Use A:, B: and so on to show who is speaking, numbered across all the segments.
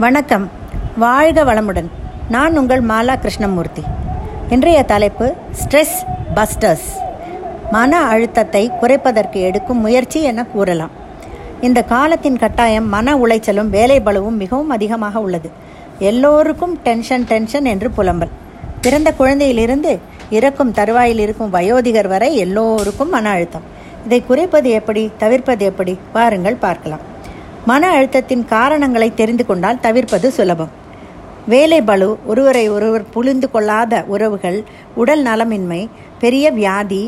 A: வணக்கம். வாழ்க வளமுடன். நான் உங்கள் மாலா கிருஷ்ணமூர்த்தி. இன்றைய தலைப்பு ஸ்ட்ரெஸ் பஸ்டர்ஸ் மன அழுத்தத்தை குறைப்பதற்கு எடுக்கும் முயற்சி என கூறலாம். இந்த காலத்தின் கட்டாயம் மன உளைச்சலும் வேலை பளுவும் மிகவும் அதிகமாக உள்ளது. எல்லோருக்கும் டென்ஷன் டென்ஷன் என்று புலம்பல். பிறந்த குழந்தையிலிருந்து இறக்கும் தருவாயில் இருக்கும் வயோதிகர் வரை எல்லோருக்கும் மன அழுத்தம். இதை குறைப்பது எப்படி தவிர்ப்பது எப்படி? பாருங்கள் பார்க்கலாம். மன அழுத்தத்தின் காரணங்களை தெரிந்து கொண்டால் தவிர்ப்பது சுலபம். வேலை பளு ஒருவரை ஒருவர் புரிந்து கொள்ளாத உறவுகள் உடல் நலமின்மை பெரிய வியாதி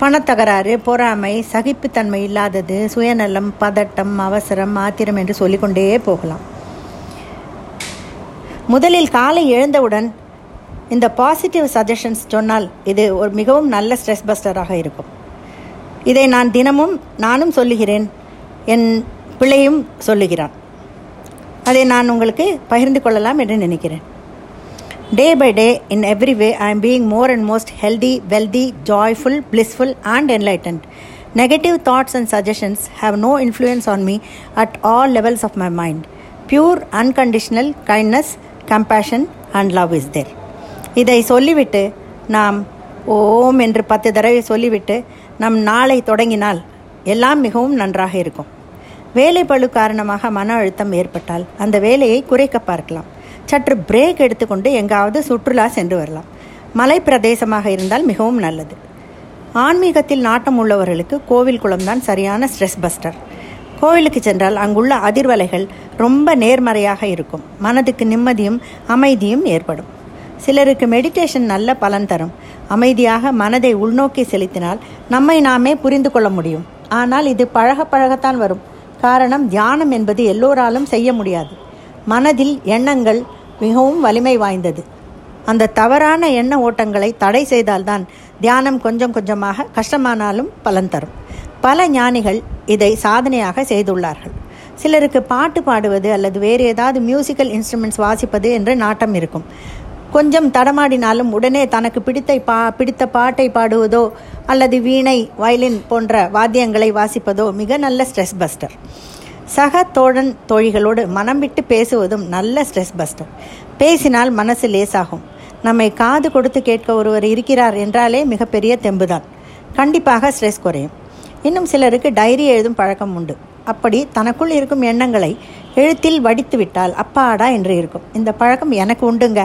A: பணத்தகராறு பொறாமை சகிப்புத்தன்மை இல்லாதது சுயநலம் பதட்டம் அவசரம் ஆத்திரம் என்று சொல்லிக்கொண்டே போகலாம். முதலில் காலை எழுந்தவுடன் இந்த பாசிட்டிவ் சஜஷன்ஸ் சொன்னால் இது ஒரு மிகவும் நல்ல ஸ்ட்ரெஸ் பஸ்டராக இருக்கும். இதை நான் தினமும் நானும் சொல்லுகிறேன். என் பிள்ளையும் சொல்லுகிறான். அதை நான் உங்களுக்கு பகிர்ந்து கொள்ளலாம் என்று நினைக்கிறேன். Day by day in every way I am being more and most healthy wealthy joyful blissful and enlightened negative thoughts and suggestions have no influence on me at all levels of my mind pure unconditional kindness compassion and love is there இதை சொல்லிவிட்டு நாம் ஓம் என்று பத்து தடவை சொல்லிவிட்டு நம் நாளை தொடங்கினால் எல்லாம் மிகவும் நன்றாக இருக்கும். வேலை பளு காரணமாக மன அழுத்தம் ஏற்பட்டால் அந்த வேலையை குறைக்க பார்க்கலாம். சற்று பிரேக் எடுத்துக்கொண்டு எங்காவது சுற்றுலா சென்று வரலாம். மலை பிரதேசமாக இருந்தால் மிகவும் நல்லது. ஆன்மீகத்தில் நாட்டம் உள்ளவர்களுக்கு கோவில் குளம்தான் சரியான ஸ்ட்ரெஸ் பஸ்டர் கோவிலுக்கு சென்றால் அங்குள்ள அதிர்வலைகள் ரொம்ப நேர்மறையாக இருக்கும். மனதுக்கு நிம்மதியும் அமைதியும் ஏற்படும். சிலருக்கு மெடிடேஷன் நல்ல பலன் தரும். அமைதியாக மனதை உள்நோக்கி செலுத்தினால் நம்மை நாமே புரிந்து கொள்ள முடியும். ஆனால் இது பழக பழகத்தான் வரும். காரணம் தியானம் என்பது எல்லோராலும் செய்ய முடியாது. மனதில் எண்ணங்கள் மிகவும் வலிமை வாய்ந்தது. அந்த தவறான எண்ண ஓட்டங்களை தடை செய்தால்தான் தியானம் கொஞ்சம் கொஞ்சமாக கஷ்டமானாலும் பலன் தரும். பல ஞானிகள் இதை சாதனையாக செய்துள்ளார்கள். சிலருக்கு பாட்டு பாடுவது அல்லது வேறு ஏதாவது மியூசிக்கல் இன்ஸ்ட்ருமெண்ட்ஸ் வாசிப்பது என்று நாட்டம் இருக்கும். கொஞ்சம் தடமாடினாலும் உடனே தனக்கு பிடித்த பா பிடித்த பாட்டை பாடுவதோ அல்லது வீணை வயலின் போன்ற வாத்தியங்களை வாசிப்பதோ மிக நல்ல ஸ்ட்ரெஸ் பஸ்டர். சக தோழன் தோழிகளோடு மனம் விட்டு பேசுவதும் நல்ல ஸ்ட்ரெஸ் பஸ்டர். பேசினால் மனசு லேசாகும். நம்மை காது கொடுத்து கேட்க ஒருவர் இருக்கிறார் என்றாலே மிகப்பெரிய தெம்புதான். கண்டிப்பாக ஸ்ட்ரெஸ் குறையும். இன்னும் சிலருக்கு டைரி எழுதும் பழக்கம் உண்டு. அப்படி தனக்குள் இருக்கும் எண்ணங்களை எழுத்தில் வடித்து விட்டால் அப்பாடா என்று இருக்கும். இந்த பழக்கம் எனக்கு உண்டுங்க.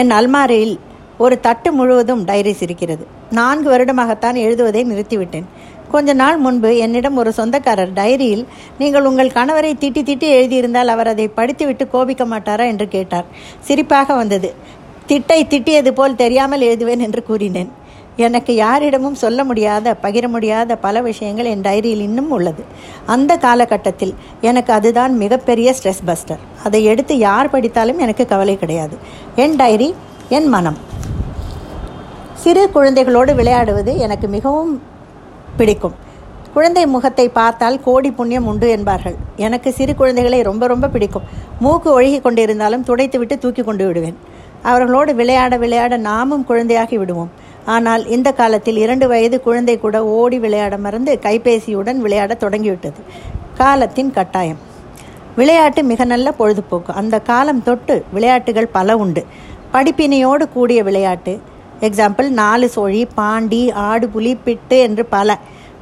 A: என் அல்மாரியில் ஒரு தட்டு முழுவதும் டைரிஸ் இருக்கிறது. நான்கு வருடமாகத்தான் எழுதுவதை நிறுத்திவிட்டேன். கொஞ்ச நாள் முன்பு என்னிடம் ஒரு சொந்தக்காரர் டைரியில் நீங்கள் உங்கள் கணவரை திட்டி திட்டி எழுதியிருந்தால் அவர் அதை படித்துவிட்டு கோபிக்க மாட்டாரா? என்று கேட்டார். சிரிப்பாக வந்தது. திட்டை திட்டியது போல் தெரியாமல் எழுதுவேன் என்று கூறினேன். எனக்கு யாரிடமும் சொல்ல முடியாத பகிர முடியாத பல விஷயங்கள் என் டைரியில் இன்னும் உள்ளது. அந்த காலகட்டத்தில் எனக்கு அதுதான் மிகப்பெரிய ஸ்ட்ரெஸ் பஸ்டர். அதை எடுத்து யார் படித்தாலும் எனக்கு கவலை கிடையாது. என் டைரி என் மனம். சிறு குழந்தைகளோடு விளையாடுவது எனக்கு மிகவும் பிடிக்கும். குழந்தை முகத்தை பார்த்தால் கோடி புண்ணியம் உண்டு என்பார்கள். எனக்கு சிறு குழந்தைகளை ரொம்ப ரொம்ப பிடிக்கும். மூக்கு ஒழுகி கொண்டிருந்தாலும் துடைத்துவிட்டு தூக்கி கொண்டு விடுவேன். அவர்களோடு விளையாட விளையாட நாமும் குழந்தையாகி விடுவோம். ஆனால் இந்த காலத்தில் இரண்டு வயது குழந்தை கூட ஓடி விளையாட மறந்து கைபேசியுடன் விளையாட தொடங்கிவிட்டது. காலத்தின் கட்டாயம். விளையாட்டு மிக நல்ல பொழுதுபோக்கு. அந்த காலம் தொட்டு விளையாட்டுகள் பல உண்டு. படிப்பினையோடு கூடிய விளையாட்டு. எக்ஸாம்பிள் நாலு சோழி பாண்டி ஆடு புலி பிட்டு என்று பல.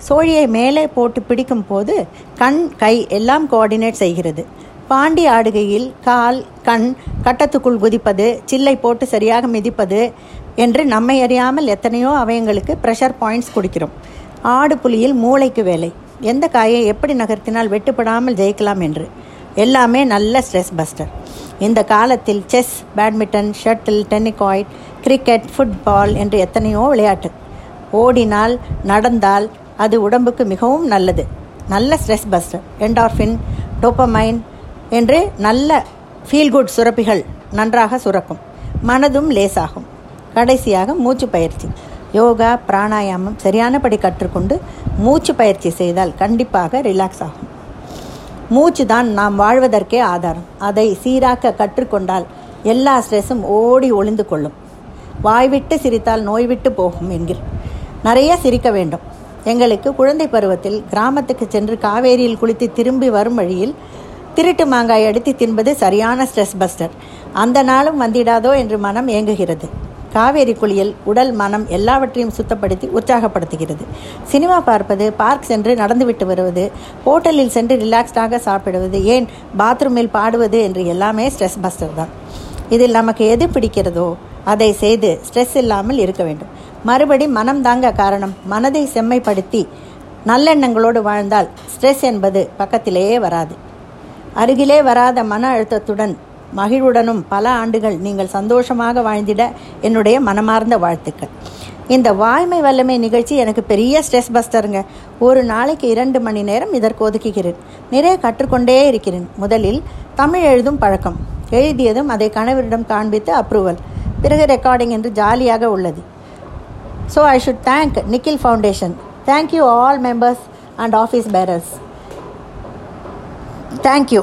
A: சோழியை மேலே போட்டு பிடிக்கும் போது கண் கை எல்லாம் கோஆர்டினேட் செய்கிறது. பாண்டி ஆடுகையில் கால் கண் கட்டத்துக்குள் குதிப்பது சில்லை போட்டு சரியாக மிதிப்பது என்று நம்மை அறியாமல் எத்தனையோ அவயங்களுக்கு ப்ரெஷர் பாயிண்ட்ஸ் கொடுக்கிறோம். ஆடு புலியில் மூளைக்கு வேலை. எந்த காயை எப்படி நகர்த்தினால் வெட்டுப்படாமல் ஜெயிக்கலாம் என்று. எல்லாமே நல்ல ஸ்ட்ரெஸ் பஸ்டர் இந்த காலத்தில் chess badminton shuttle tennikoit cricket football என்று எத்தனையோ விளையாட்டு ஓடினால் நடந்தால் அது உடம்புக்கு மிகவும் நல்லது. நல்ல ஸ்ட்ரெஸ் பஸ்டர் என்டார்ஃபின் டோப்பமைன் என்று நல்ல ஃபீல் குட் சுரப்பிகள் நன்றாக சுரக்கும். மனதும் லேசாகும். கடைசியாக மூச்சு பயிற்சி. யோகா பிராணாயாமம் சரியானபடி கற்றுக்கொண்டு மூச்சு பயிற்சி செய்தால் கண்டிப்பாக ரிலாக்ஸ் ஆகும். மூச்சு தான் நாம் வாழ்வதற்கே ஆதாரம். அதை சீராக்க கற்றுக்கொண்டால் எல்லா ஸ்ட்ரெஸ்ஸும் ஓடி ஒளிந்து கொள்ளும். வாய்விட்டு சிரித்தால் நோய்விட்டு போகும் என்கிற நிறைய சிரிக்க வேண்டும். எங்களுக்கு குழந்தை பருவத்தில் கிராமத்துக்கு சென்று காவேரியில் குளித்து திரும்பி வரும் வழியில் திருட்டு மாங்காய் அடித்து தின்பது சரியான ஸ்ட்ரெஸ் பஸ்டர் அந்த நாளும் வந்திடாதோ என்று மனம் ஏங்குகிறது. காவேரி குளியல் உடல் மனம் எல்லாவற்றையும் சுத்தப்படுத்தி உற்சாகப்படுத்துகிறது. சினிமா பார்ப்பது பார்க் சென்று நடந்துவிட்டு வருவது ஹோட்டலில் சென்று ரிலாக்ஸ்டாக சாப்பிடுவது ஏன் பாத்ரூமில் பாடுவது என்று எல்லாமே ஸ்ட்ரெஸ் பஸ்டர் தான். இதில் நமக்கு எது பிடிக்கிறதோ அதை செய்து ஸ்ட்ரெஸ் இல்லாமல் இருக்க வேண்டும். மறுபடி மனம் தாங்க காரணம் மனதை செம்மைப்படுத்தி நல்லெண்ணங்களோடு வாழ்ந்தால் ஸ்ட்ரெஸ் என்பது பக்கத்திலேயே வராது. அருகிலே வராத மன அழுத்தத்துடன் மகிழ்வுடனும் பல ஆண்டுகள் நீங்கள் சந்தோஷமாக வாழ்ந்திட என்னுடைய மனமார்ந்த வாழ்த்துக்கள். இந்த வாய்மை வல்லமை நிகழ்ச்சி எனக்கு பெரிய ஸ்ட்ரெஸ் பஸ்டருங்க. ஒரு நாளைக்கு இரண்டு மணி நேரம் இதற்கு ஒதுக்குகிறேன். நிறைய கற்றுக்கொண்டே இருக்கிறேன். முதலில் தமிழ் எழுதும் பழக்கம். எழுதியதும் அதை கணவரிடம் காண்பித்து அப்ரூவல் பிறகு ரெக்கார்டிங் என்று ஜாலியாக உள்ளது. So I should thank Nikhil foundation thank you all members and office bearers thank you